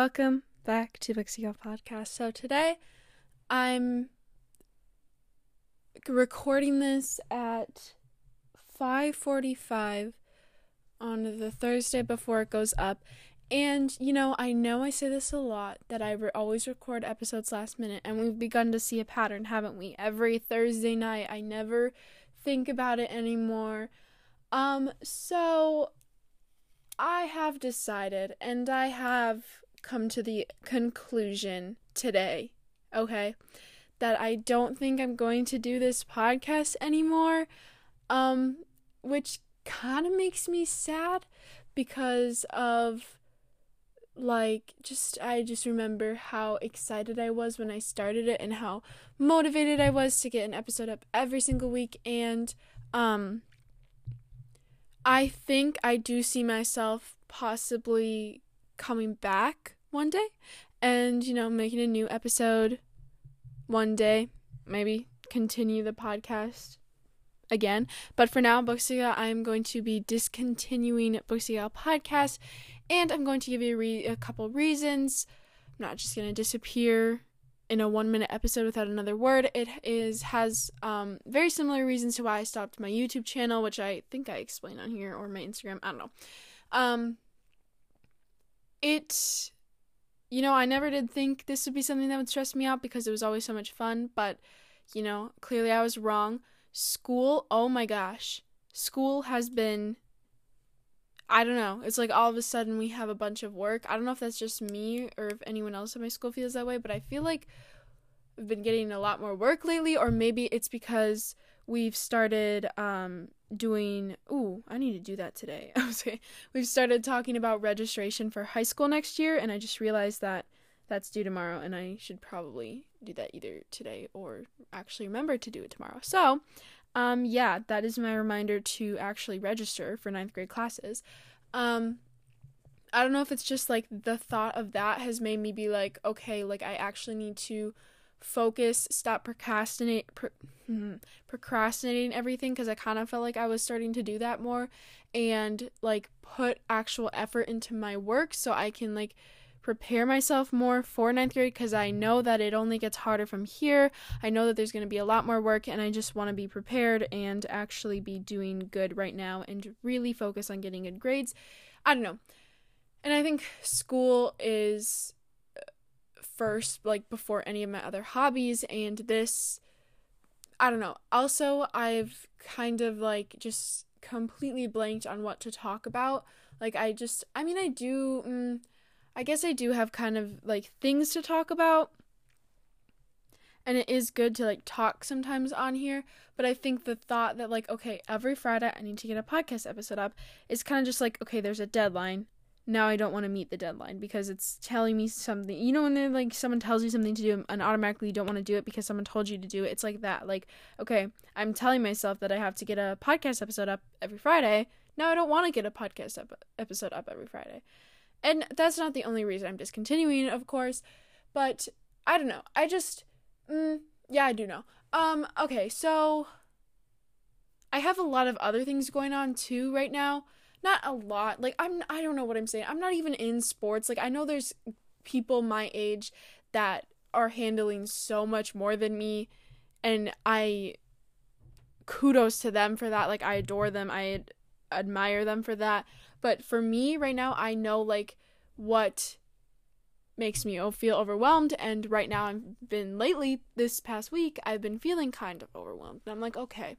Welcome back to Booksy Gal Podcast. So today I'm recording this at 5:45 on the Thursday before it goes up. And you know, I know I say this a lot that I re- always record episodes last minute and we've begun to see a pattern, haven't we? Every Thursday night I never think about it anymore. Um so I have decided and I have come to the conclusion today, okay, that I don't think I'm going to do this podcast anymore. Um which kind of makes me sad because of like just I just remember how excited I was when I started it and how motivated I was to get an episode up every single week and um I think I do see myself possibly coming back one day and, you know, making a new episode one day, maybe continue the podcast again. But for now, Booksy Gal, I'm going to be discontinuing Booksy Gal podcast and I'm going to give you a, re- a couple reasons. I'm not just going to disappear in a one minute episode without another word. It is has um, very similar reasons to why I stopped my YouTube channel, which I think I explained on here or my Instagram. I don't know. Um, it, you know, I never did think this would be something that would stress me out because it was always so much fun. But, you know, clearly I was wrong. School, oh my gosh, school has been I don't know. It's like all of a sudden we have a bunch of work. I don't know if that's just me or if anyone else at my school feels that way, but I feel like I've been getting a lot more work lately, or maybe it's because we've started um, doing. Ooh, I need to do that today. I was. We've started talking about registration for high school next year, and I just realized that that's due tomorrow, and I should probably do that either today or actually remember to do it tomorrow. So, um, yeah, that is my reminder to actually register for ninth grade classes. Um, I don't know if it's just like the thought of that has made me be like, okay, like I actually need to focus, stop procrastinate, pro- hmm, procrastinating everything because I kind of felt like I was starting to do that more, and like put actual effort into my work so I can like prepare myself more for ninth grade because I know that it only gets harder from here. I know that there's going to be a lot more work, and I just want to be prepared and actually be doing good right now and really focus on getting good grades. I don't know. And I think school is uh, first, like before any of my other hobbies, and this, I don't know. Also, I've kind of like just completely blanked on what to talk about. Like, I just, I mean, I do. Mm, I guess I do have kind of like things to talk about. And it is good to like talk sometimes on here, but I think the thought that like okay, every Friday I need to get a podcast episode up is kind of just like okay, there's a deadline. Now I don't want to meet the deadline because it's telling me something. You know when they like someone tells you something to do and automatically you don't want to do it because someone told you to do it. It's like that. Like, okay, I'm telling myself that I have to get a podcast episode up every Friday. Now I don't want to get a podcast ep- episode up every Friday. And that's not the only reason I'm discontinuing, of course, but I don't know. I just mm, yeah, I do know. Um okay, so I have a lot of other things going on too right now. Not a lot. Like I'm I don't know what I'm saying. I'm not even in sports. Like I know there's people my age that are handling so much more than me and I kudos to them for that. Like I adore them. I admire them for that. But for me right now, I know like what makes me feel overwhelmed and right now I've been lately this past week I've been feeling kind of overwhelmed. And I'm like, okay.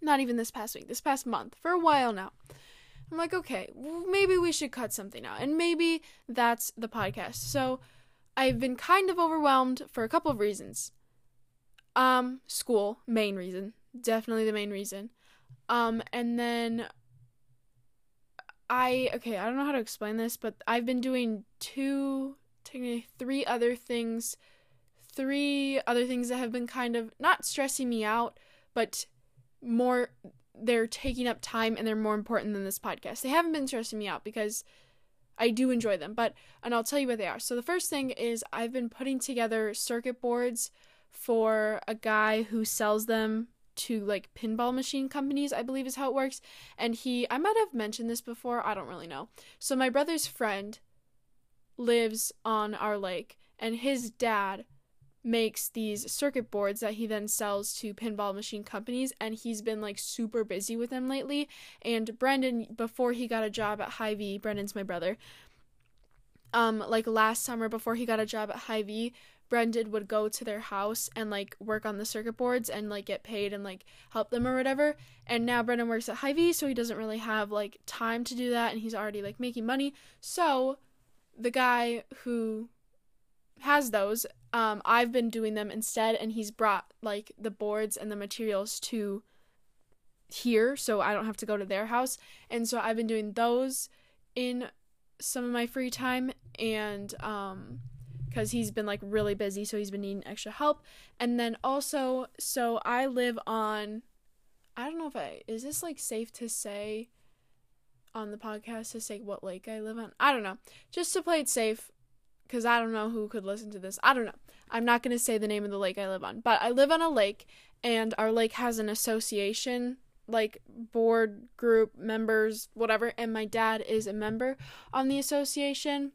Not even this past week, this past month, for a while now. I'm like, okay, maybe we should cut something out. And maybe that's the podcast. So I've been kind of overwhelmed for a couple of reasons. Um, school, main reason. Definitely the main reason. Um, and then I okay, I don't know how to explain this, but I've been doing two, technically three other things, three other things that have been kind of not stressing me out, but more they're taking up time and they're more important than this podcast. They haven't been stressing me out because I do enjoy them, but and I'll tell you what they are. So the first thing is I've been putting together circuit boards for a guy who sells them to like pinball machine companies, I believe is how it works. And he, I might have mentioned this before, I don't really know. So my brother's friend lives on our lake, and his dad makes these circuit boards that he then sells to pinball machine companies and he's been like super busy with them lately and Brendan before he got a job at Hy-Vee Brendan's my brother um like last summer before he got a job at Hy-Vee Brendan would go to their house and like work on the circuit boards and like get paid and like help them or whatever. And now Brendan works at Hy-Vee, so he doesn't really have like time to do that and he's already like making money. So the guy who has those, um, I've been doing them instead, and he's brought like the boards and the materials to here, so I don't have to go to their house. And so I've been doing those in some of my free time, and um, because he's been like really busy, so he's been needing extra help. And then also, so I live on, I don't know if I is this like safe to say on the podcast to say what lake I live on. I don't know, just to play it safe because I don't know who could listen to this. I don't know. I'm not going to say the name of the lake I live on, but I live on a lake, and our lake has an association, like board group members, whatever, and my dad is a member on the association.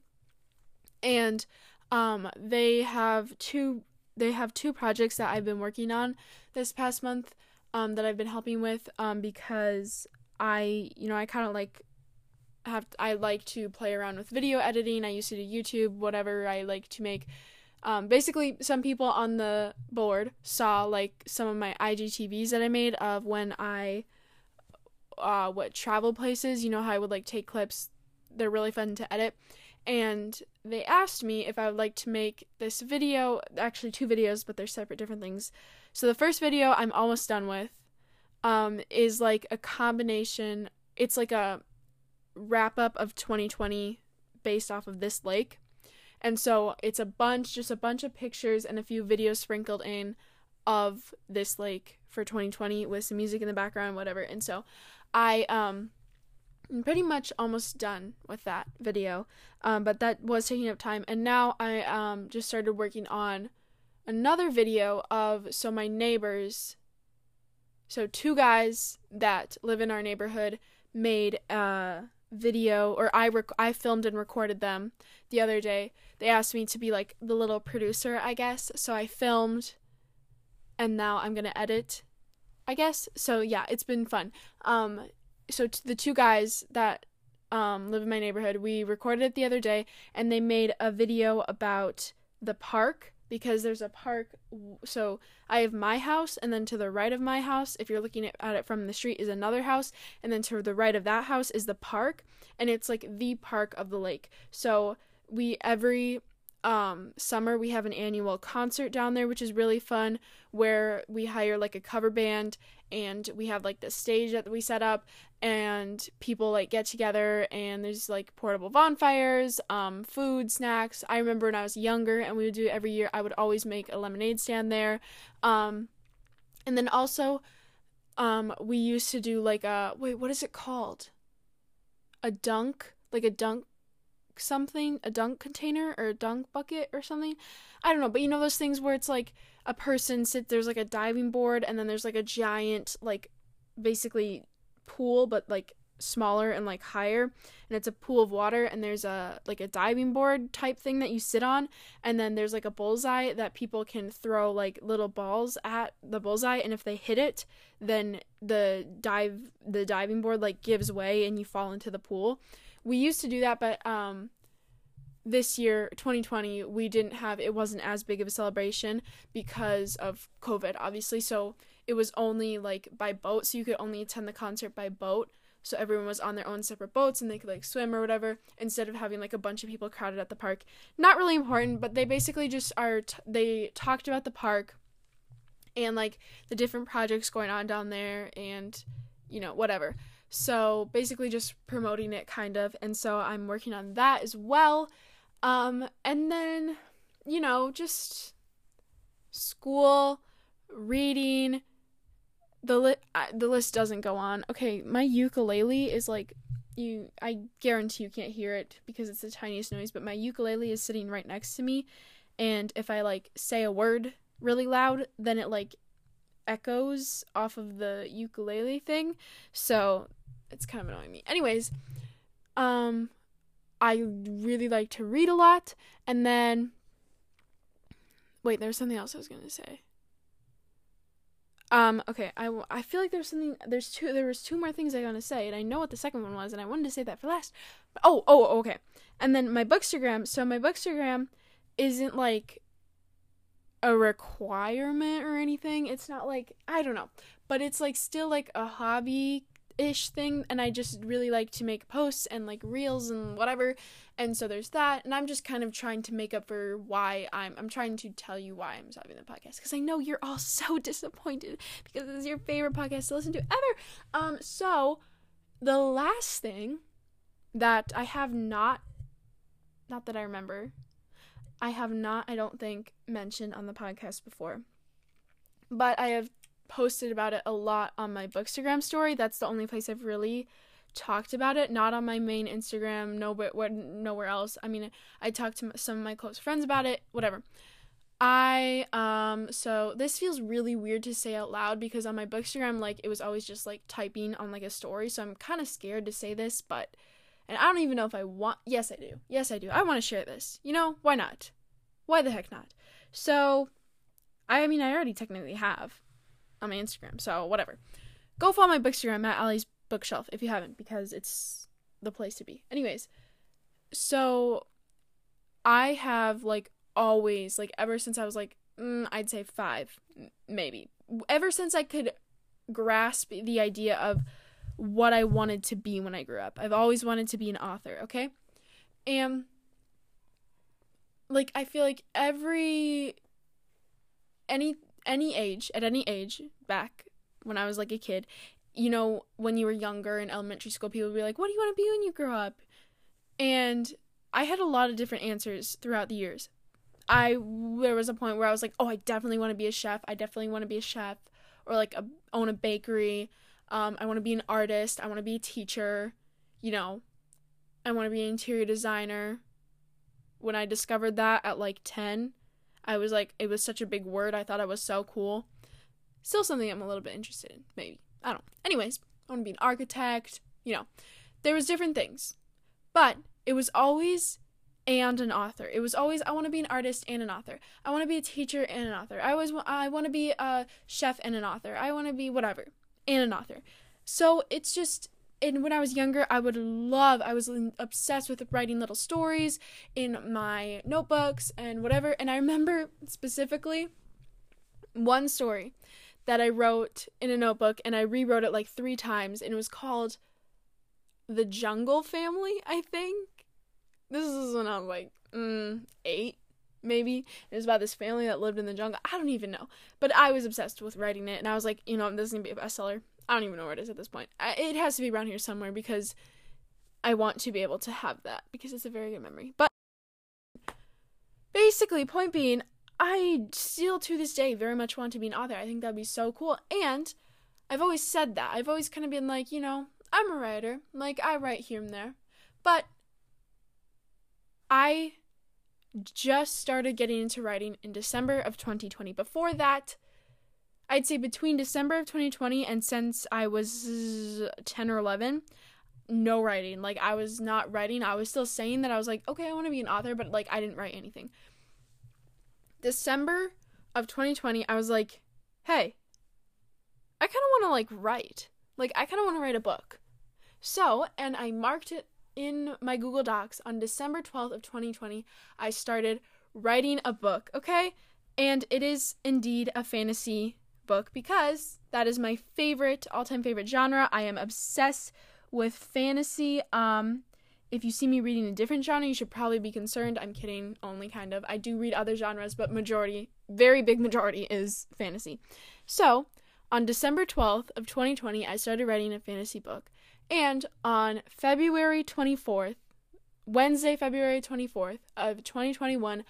And um, they have two they have two projects that I've been working on this past month um, that I've been helping with um, because I you know I kind of like have I like to play around with video editing. I used to do YouTube, whatever. I like to make. Um, basically, some people on the board saw like some of my IGTVs that I made of when I, uh, what travel places. You know how I would like take clips. They're really fun to edit, and they asked me if I would like to make this video. Actually, two videos, but they're separate, different things. So the first video I'm almost done with, um, is like a combination. It's like a wrap up of 2020 based off of this lake. And so it's a bunch, just a bunch of pictures and a few videos sprinkled in of this lake for 2020 with some music in the background, whatever. And so I um I'm pretty much almost done with that video. Um, but that was taking up time. And now I um just started working on another video of so my neighbors so two guys that live in our neighborhood made uh video or I rec- I filmed and recorded them the other day. They asked me to be like the little producer, I guess. So I filmed and now I'm going to edit, I guess. So yeah, it's been fun. Um so the two guys that um live in my neighborhood, we recorded it the other day and they made a video about the park because there's a park. So I have my house, and then to the right of my house, if you're looking at it from the street, is another house, and then to the right of that house is the park, and it's like the park of the lake. So we every um, summer we have an annual concert down there which is really fun where we hire like a cover band and we have like the stage that we set up and people like get together and there's like portable bonfires um, food snacks. I remember when i was younger and we would do it every year i would always make a lemonade stand there. Um, and then also um, we used to do like a wait what is it called? A dunk like a dunk something, a dunk container or a dunk bucket or something. I don't know, but you know those things where it's like a person sits there's like a diving board and then there's like a giant like basically pool but like smaller and like higher and it's a pool of water and there's a like a diving board type thing that you sit on and then there's like a bullseye that people can throw like little balls at the bullseye and if they hit it then the dive the diving board like gives way and you fall into the pool. We used to do that, but um, this year 2020 we didn't have it wasn't as big of a celebration because of covid obviously so it was only like by boat so you could only attend the concert by boat so everyone was on their own separate boats and they could like swim or whatever instead of having like a bunch of people crowded at the park not really important but they basically just are t- they talked about the park and like the different projects going on down there and you know whatever so basically just promoting it kind of. And so I'm working on that as well. Um and then you know, just school, reading, the li- the list doesn't go on. Okay, my ukulele is like you I guarantee you can't hear it because it's the tiniest noise, but my ukulele is sitting right next to me and if I like say a word really loud, then it like echoes off of the ukulele thing. So it's kind of annoying me. Anyways, um I really like to read a lot and then wait, there's something else I was going to say. Um okay, I, I feel like there's something there's two there was two more things I want to say and I know what the second one was and I wanted to say that for last. But, oh, oh, okay. And then my bookstagram, so my bookstagram isn't like a requirement or anything. It's not like I don't know, but it's like still like a hobby ish thing and I just really like to make posts and like reels and whatever. And so there's that and I'm just kind of trying to make up for why I'm I'm trying to tell you why I'm stopping the podcast cuz I know you're all so disappointed because this is your favorite podcast to listen to ever. Um so the last thing that I have not not that I remember I have not, I don't think, mentioned on the podcast before. But I have posted about it a lot on my Bookstagram story. That's the only place I've really talked about it, not on my main Instagram, nowhere, nowhere else. I mean, I talked to some of my close friends about it, whatever. I um so this feels really weird to say out loud because on my bookstagram like it was always just like typing on like a story so I'm kind of scared to say this but and I don't even know if I want. Yes, I do. Yes, I do. I want to share this. You know, why not? Why the heck not? So, I mean, I already technically have on my Instagram, so whatever. Go follow my bookstagram at Allie's Bookshelf if you haven't, because it's the place to be. Anyways, so I have like always, like ever since I was like, mm, I'd say five, maybe. Ever since I could grasp the idea of what I wanted to be when I grew up. I've always wanted to be an author, okay? And like I feel like every any any age, at any age back when I was like a kid, you know, when you were younger in elementary school, people would be like, "What do you want to be when you grow up?" And I had a lot of different answers throughout the years. I there was a point where I was like, "Oh, I definitely want to be a chef. I definitely want to be a chef or like a, own a bakery um, I want to be an artist. I want to be a teacher. You know, I want to be an interior designer. When I discovered that at like 10, I was like, it was such a big word. I thought it was so cool. Still something I'm a little bit interested in, maybe. I don't. Anyways, I want to be an architect. You know, there was different things. But it was always and an author. It was always I want to be an artist and an author. I want to be a teacher and an author. I always I want to be a chef and an author. I want to be whatever and an author. So it's just and when I was younger, I would love, I was obsessed with writing little stories in my notebooks and whatever. And I remember specifically one story that I wrote in a notebook and I rewrote it like three times. And it was called The Jungle Family, I think. This is when I was like mm, eight, maybe. It was about this family that lived in the jungle. I don't even know. But I was obsessed with writing it. And I was like, you know, this is to be a bestseller. I don't even know where it is at this point. I, it has to be around here somewhere because I want to be able to have that because it's a very good memory. But basically, point being, I still to this day very much want to be an author. I think that'd be so cool. And I've always said that. I've always kind of been like, you know, I'm a writer. Like, I write here and there. But I just started getting into writing in December of 2020. Before that, I'd say between December of 2020 and since I was 10 or 11, no writing. Like I was not writing. I was still saying that I was like, okay, I want to be an author, but like I didn't write anything. December of 2020, I was like, hey, I kind of want to like write. Like I kind of want to write a book. So, and I marked it in my Google Docs on December 12th of 2020. I started writing a book, okay? And it is indeed a fantasy book because that is my favorite, all-time favorite genre. I am obsessed with fantasy. Um if you see me reading a different genre, you should probably be concerned. I'm kidding, only kind of. I do read other genres, but majority, very big majority is fantasy. So, on December 12th of 2020, I started writing a fantasy book. And on February 24th, Wednesday, February 24th of 2021,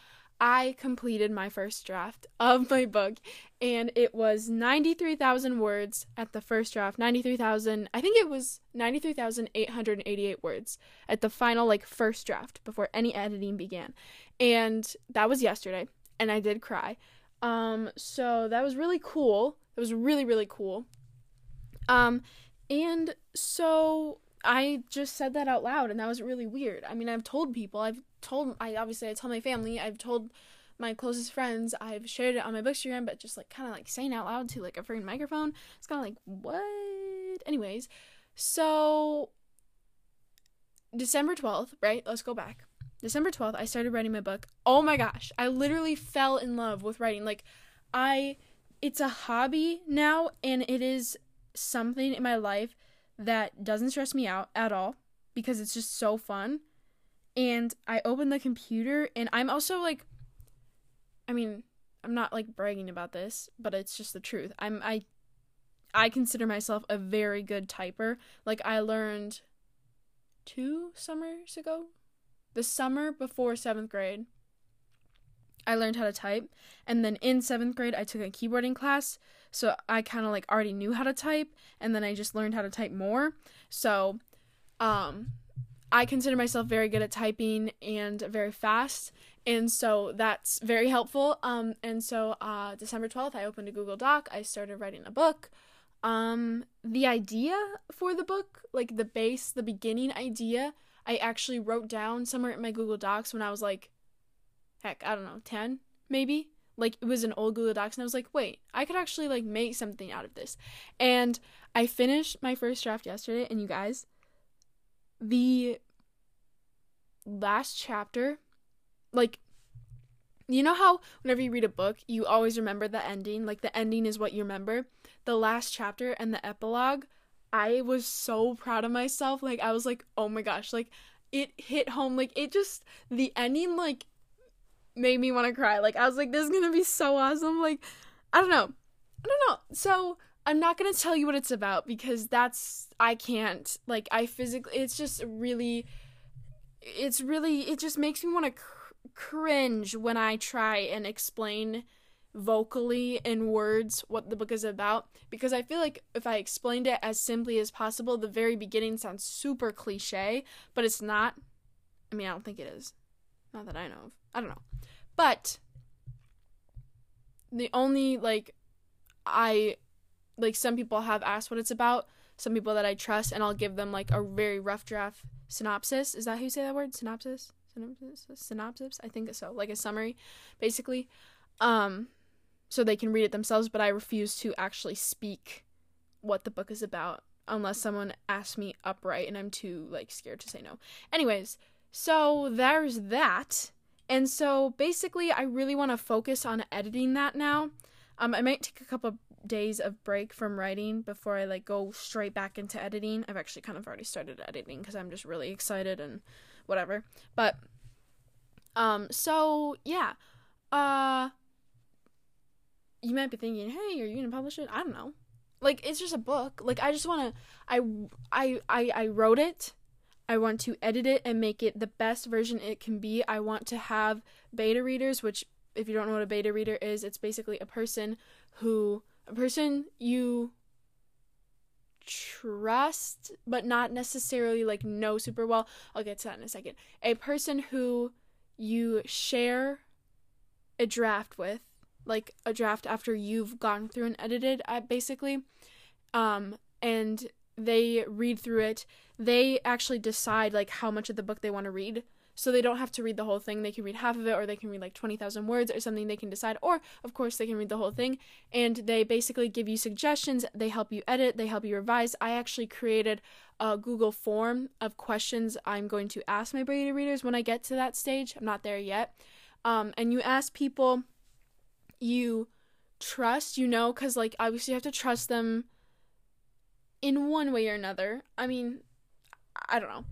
I completed my first draft of my book, and it was 93,000 words at the first draft. 93,000, I think it was 93,888 words at the final, like, first draft before any editing began. And that was yesterday, and I did cry. Um, so that was really cool. It was really really cool. Um, and so I just said that out loud, and that was really weird. I mean, I've told people, I've told, I obviously I told my family, I've told my closest friends, I've shared it on my bookstagram, but just like kind of like saying out loud to like a freaking microphone, it's kind of like what? Anyways, so December twelfth, right? Let's go back. December 12th, I started writing my book. Oh my gosh, I literally fell in love with writing. Like, I, it's a hobby now, and it is something in my life that doesn't stress me out at all because it's just so fun. And I open the computer, and I'm also like, I mean, I'm not like bragging about this, but it's just the truth. I'm, I, I consider myself a very good typer. Like, I learned two summers ago, the summer before seventh grade, I learned how to type. And then in seventh grade, I took a keyboarding class. So I kind of like already knew how to type. And then I just learned how to type more. So, um, I consider myself very good at typing and very fast. And so that's very helpful. Um, and so, uh, December 12th, I opened a Google Doc. I started writing a book. Um, the idea for the book, like the base, the beginning idea, I actually wrote down somewhere in my Google Docs when I was like, heck, I don't know, 10 maybe. Like it was an old Google Docs, and I was like, wait, I could actually like make something out of this. And I finished my first draft yesterday, and you guys, the last chapter, like, you know how whenever you read a book, you always remember the ending? Like, the ending is what you remember. The last chapter and the epilogue, I was so proud of myself. Like I was like, "Oh my gosh, like it hit home. Like it just the ending like made me want to cry. Like I was like this is to be so awesome. Like I don't know. I don't know. So I'm not going to tell you what it's about because that's I can't. Like I physically it's just really it's really it just makes me want to cr- cringe when I try and explain vocally in words what the book is about because I feel like if I explained it as simply as possible, the very beginning sounds super cliche, but it's not. I mean, I don't think it is. Not that I know of. I don't know. But the only like I like some people have asked what it's about, some people that I trust and I'll give them like a very rough draft synopsis. Is that how you say that word? Synopsis? Synopsis? Synopsis? I think so. Like a summary basically. Um so they can read it themselves, but I refuse to actually speak what the book is about unless someone asks me upright and I'm too like scared to say no. Anyways, so there's that. And so basically I really want to focus on editing that now. Um I might take a couple days of break from writing before I like go straight back into editing. I've actually kind of already started editing cuz I'm just really excited and whatever. But um so yeah. Uh you might be thinking, "Hey, are you gonna publish it?" I don't know. Like it's just a book. Like I just want to. I, I I I wrote it. I want to edit it and make it the best version it can be. I want to have beta readers, which if you don't know what a beta reader is, it's basically a person who a person you trust but not necessarily like know super well. I'll get to that in a second. A person who you share a draft with like a draft after you've gone through and edited uh, basically um and they read through it they actually decide like how much of the book they want to read so they don't have to read the whole thing. They can read half of it or they can read like 20,000 words or something they can decide or of course they can read the whole thing. And they basically give you suggestions. They help you edit. They help you revise. I actually created a google form of questions i'm going to ask my beta readers when i get to that stage. I'm not there yet. Um, and you ask people you trust, you know, because, like, obviously you have to trust them in one way or another. I mean, I don't know.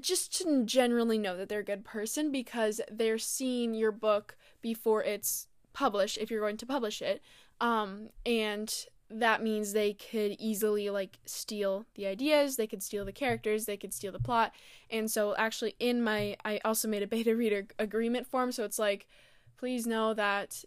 Just to generally know that they're a good person because they're seeing your book before it's published, if you're going to publish it. Um, and that means they could easily like steal the ideas, they could steal the characters, they could steal the plot. And so actually in my I also made a beta reader agreement form so it's like please know that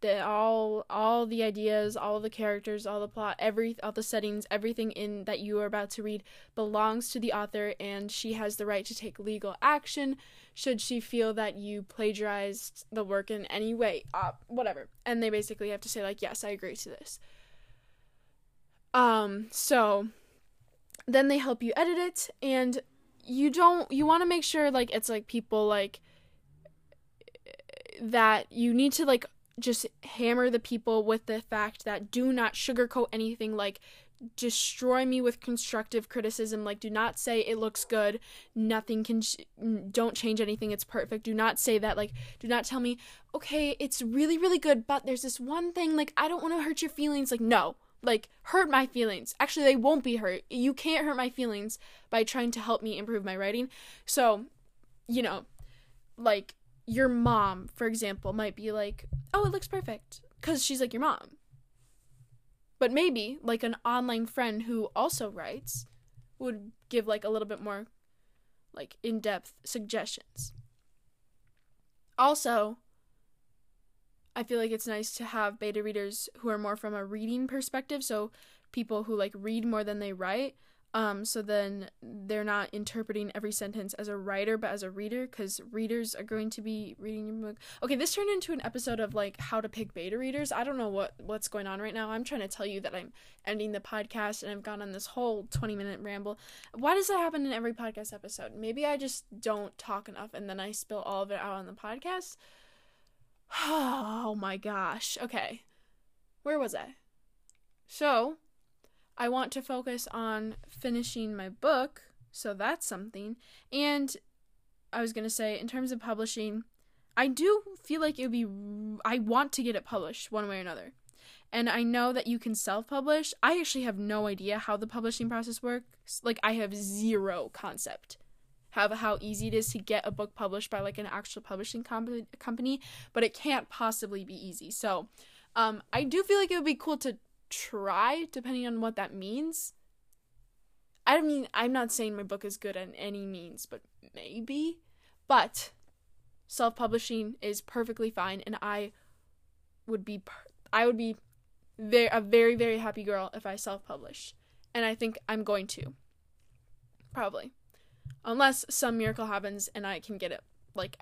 the all all the ideas, all the characters, all the plot, every all the settings, everything in that you are about to read belongs to the author and she has the right to take legal action should she feel that you plagiarized the work in any way, uh, whatever. And they basically have to say like, "Yes, I agree to this." Um, so then they help you edit it and you don't you want to make sure like it's like people like that you need to like just hammer the people with the fact that do not sugarcoat anything like destroy me with constructive criticism. Like do not say it looks good. Nothing can sh- don't change anything. It's perfect. Do not say that. Like do not tell me okay it's really really good but there's this one thing like i don't want to hurt your feelings. Like no. Like hurt my feelings. Actually they won't be hurt. You can't hurt my feelings by trying to help me improve my writing. So you know like your mom, for example, might be like, "Oh, it looks perfect," because she's like your mom. But maybe like an online friend who also writes would give like a little bit more like in-depth suggestions. Also, I feel like it's nice to have beta readers who are more from a reading perspective, so people who like read more than they write um, so then they're not interpreting every sentence as a writer but as a reader because readers are going to be reading your book. Okay, this turned into an episode of like how to pick beta readers. I don't know what what's going on right now. I'm trying to tell you that I'm ending the podcast and I've gone on this whole 20 minute ramble. Why does that happen in every podcast episode? Maybe I just don't talk enough and then I spill all of it out on the podcast. Oh my gosh. Okay. Where was I? So, I want to focus on finishing my book, so that's something. And I was going to say, in terms of publishing, I do feel like it would be, I want to get it published one way or another. And I know that you can self publish. I actually have no idea how the publishing process works. Like, I have zero concept have how easy it is to get a book published by like an actual publishing com- company, but it can't possibly be easy. So, um, I do feel like it would be cool to try, depending on what that means. I mean, I'm not saying my book is good in any means, but maybe. But self publishing is perfectly fine, and I would be, I would be a very, very happy girl if I self publish. And I think I'm going to. Probably. Unless some miracle happens and I can get it, like,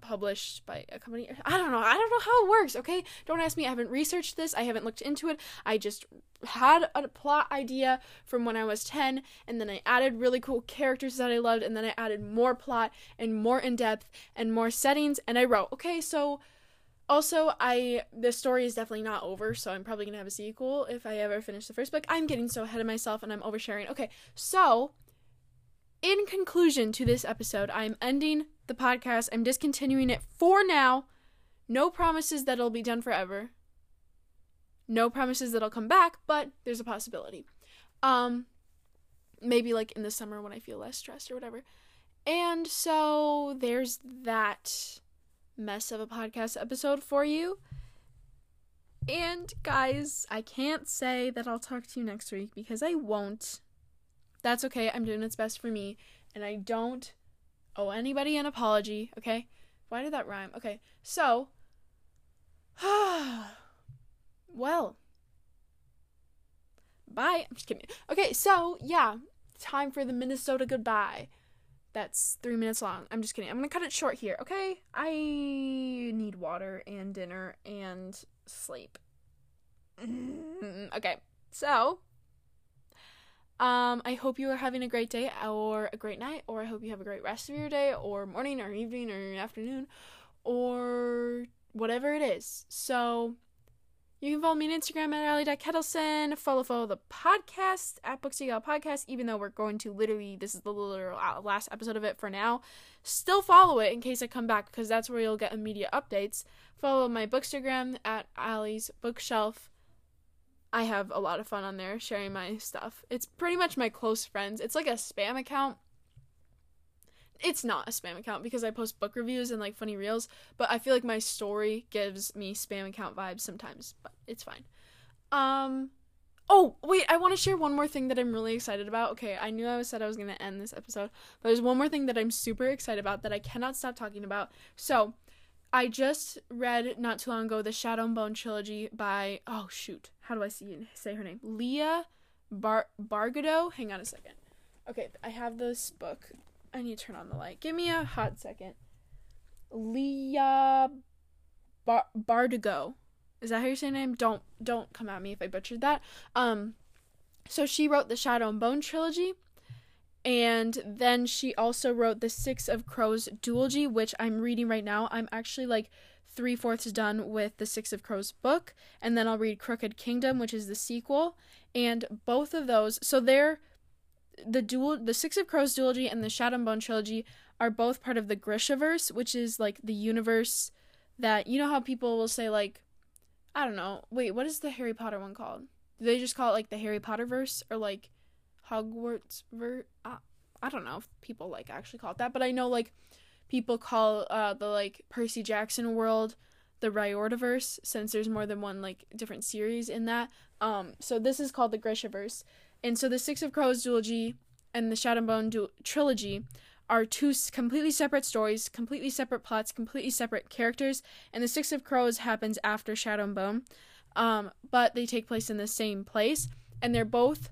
published by a company. I don't know. I don't know how it works, okay? Don't ask me. I haven't researched this. I haven't looked into it. I just had a plot idea from when I was 10 and then I added really cool characters that I loved and then I added more plot and more in depth and more settings and I wrote, okay, so also I the story is definitely not over, so I'm probably going to have a sequel if I ever finish the first book. I'm getting so ahead of myself and I'm oversharing. Okay. So, in conclusion to this episode, I'm ending the podcast. I'm discontinuing it for now. No promises that it'll be done forever. No promises that I'll come back, but there's a possibility. Um maybe like in the summer when I feel less stressed or whatever. And so there's that mess of a podcast episode for you. And guys, I can't say that I'll talk to you next week because I won't. That's okay. I'm doing what's best for me and I don't owe anybody an apology, okay? Why did that rhyme? Okay, so. well. Bye. I'm just kidding. Okay, so, yeah. Time for the Minnesota goodbye. That's three minutes long. I'm just kidding. I'm gonna cut it short here, okay? I need water and dinner and sleep. okay, so um, I hope you are having a great day or a great night, or I hope you have a great rest of your day, or morning, or evening, or afternoon, or whatever it is. So, you can follow me on Instagram at Allie.Kettleson. Follow follow the podcast at Books Podcast, even though we're going to literally, this is the literal uh, last episode of it for now. Still follow it in case I come back, because that's where you'll get immediate updates. Follow my Bookstagram at Allie's Bookshelf. I have a lot of fun on there sharing my stuff. It's pretty much my close friends. It's like a spam account. It's not a spam account because I post book reviews and like funny reels, but I feel like my story gives me spam account vibes sometimes, but it's fine. Um Oh, wait, I want to share one more thing that I'm really excited about. Okay, I knew I said I was going to end this episode, but there's one more thing that I'm super excited about that I cannot stop talking about. So, I just read not too long ago the Shadow and Bone trilogy by oh shoot, how do I see say her name? Leigh Bar Bargado. Hang on a second. Okay, I have this book. I need to turn on the light. Give me a hot second. Leigh Bar- Bardugo. Is that how you say her name? Don't don't come at me if I butchered that. Um, so she wrote the Shadow and Bone trilogy, and then she also wrote the Six of Crows duology, which I'm reading right now. I'm actually like three fourths done with the Six of Crows book, and then I'll read Crooked Kingdom, which is the sequel. And both of those, so they're the dual, the Six of Crows duology and the Shadow and Bone trilogy are both part of the Grishaverse, which is like the universe that you know how people will say like, I don't know. Wait, what is the Harry Potter one called? Do they just call it like the Harry Potter verse or like Hogwarts verse? Uh, I don't know if people like actually call it that, but I know like people call uh the like Percy Jackson world the Riordanverse since there's more than one like different series in that. Um, so this is called the Grishaverse, and so the Six of Crows duology and the Shadow and Bone du- trilogy are two completely separate stories, completely separate plots, completely separate characters, and the Six of Crows happens after Shadow and Bone, um, but they take place in the same place, and they're both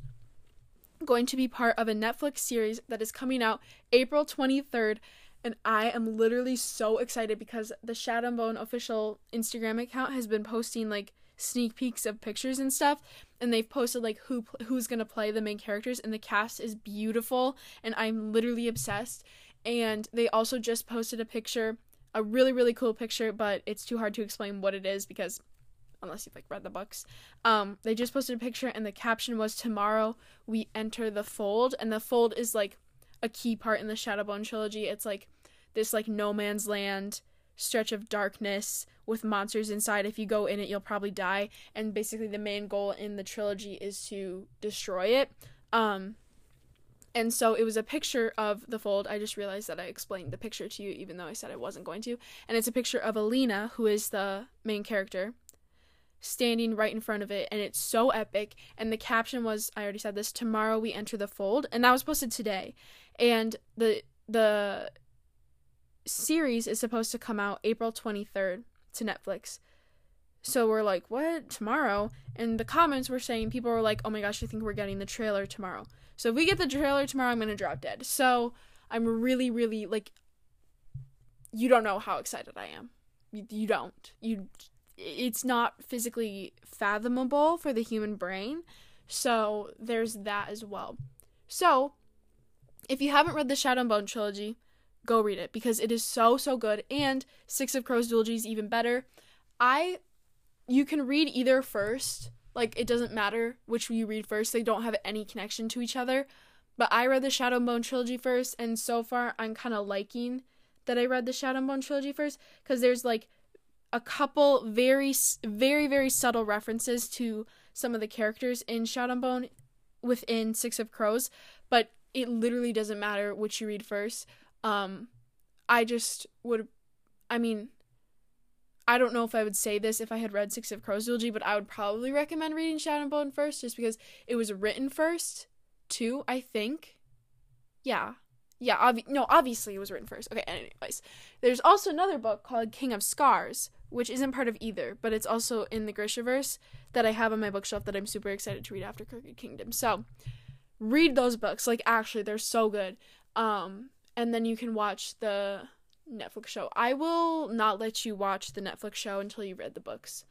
going to be part of a Netflix series that is coming out April 23rd. And I am literally so excited because the Shadow Bone official Instagram account has been posting like sneak peeks of pictures and stuff and they've posted like who who's going to play the main characters and the cast is beautiful and I'm literally obsessed and they also just posted a picture a really really cool picture but it's too hard to explain what it is because unless you've like read the books um they just posted a picture and the caption was tomorrow we enter the fold and the fold is like a key part in the Shadowbone trilogy it's like this like no man's land stretch of darkness with monsters inside. If you go in it, you'll probably die. And basically, the main goal in the trilogy is to destroy it. Um, and so it was a picture of the fold. I just realized that I explained the picture to you, even though I said I wasn't going to. And it's a picture of Alina, who is the main character, standing right in front of it. And it's so epic. And the caption was I already said this tomorrow we enter the fold. And that was posted today. And the the series is supposed to come out April 23rd to Netflix. So we're like, what? Tomorrow? And the comments were saying, people were like, oh my gosh, I think we're getting the trailer tomorrow. So if we get the trailer tomorrow, I'm going to drop dead. So I'm really, really, like, you don't know how excited I am. You, you don't. You, it's not physically fathomable for the human brain. So there's that as well. So if you haven't read the Shadow and Bone trilogy, go read it because it is so so good and Six of Crows duology is even better. I you can read either first. Like it doesn't matter which you read first. They don't have any connection to each other. But I read the Shadow and Bone trilogy first and so far I'm kind of liking that I read the Shadow and Bone trilogy first cuz there's like a couple very very very subtle references to some of the characters in Shadow and Bone within Six of Crows, but it literally doesn't matter which you read first. Um, I just would, I mean, I don't know if I would say this if I had read Six of Crows trilogy, but I would probably recommend reading Shadow and Bone first, just because it was written first, too. I think. Yeah, yeah. Obvi- no, obviously it was written first. Okay. Anyways, there's also another book called King of Scars, which isn't part of either, but it's also in the Grishaverse that I have on my bookshelf that I'm super excited to read after Crooked Kingdom. So, read those books. Like actually, they're so good. Um, and then you can watch the Netflix show. I will not let you watch the Netflix show until you read the books.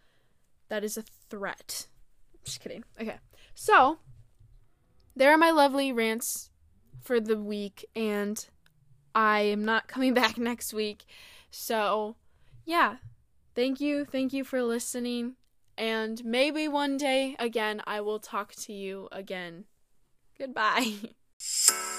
That is a threat. Just kidding. Okay. So, there are my lovely rants for the week, and I am not coming back next week. So, yeah. Thank you. Thank you for listening. And maybe one day, again, I will talk to you again. Goodbye.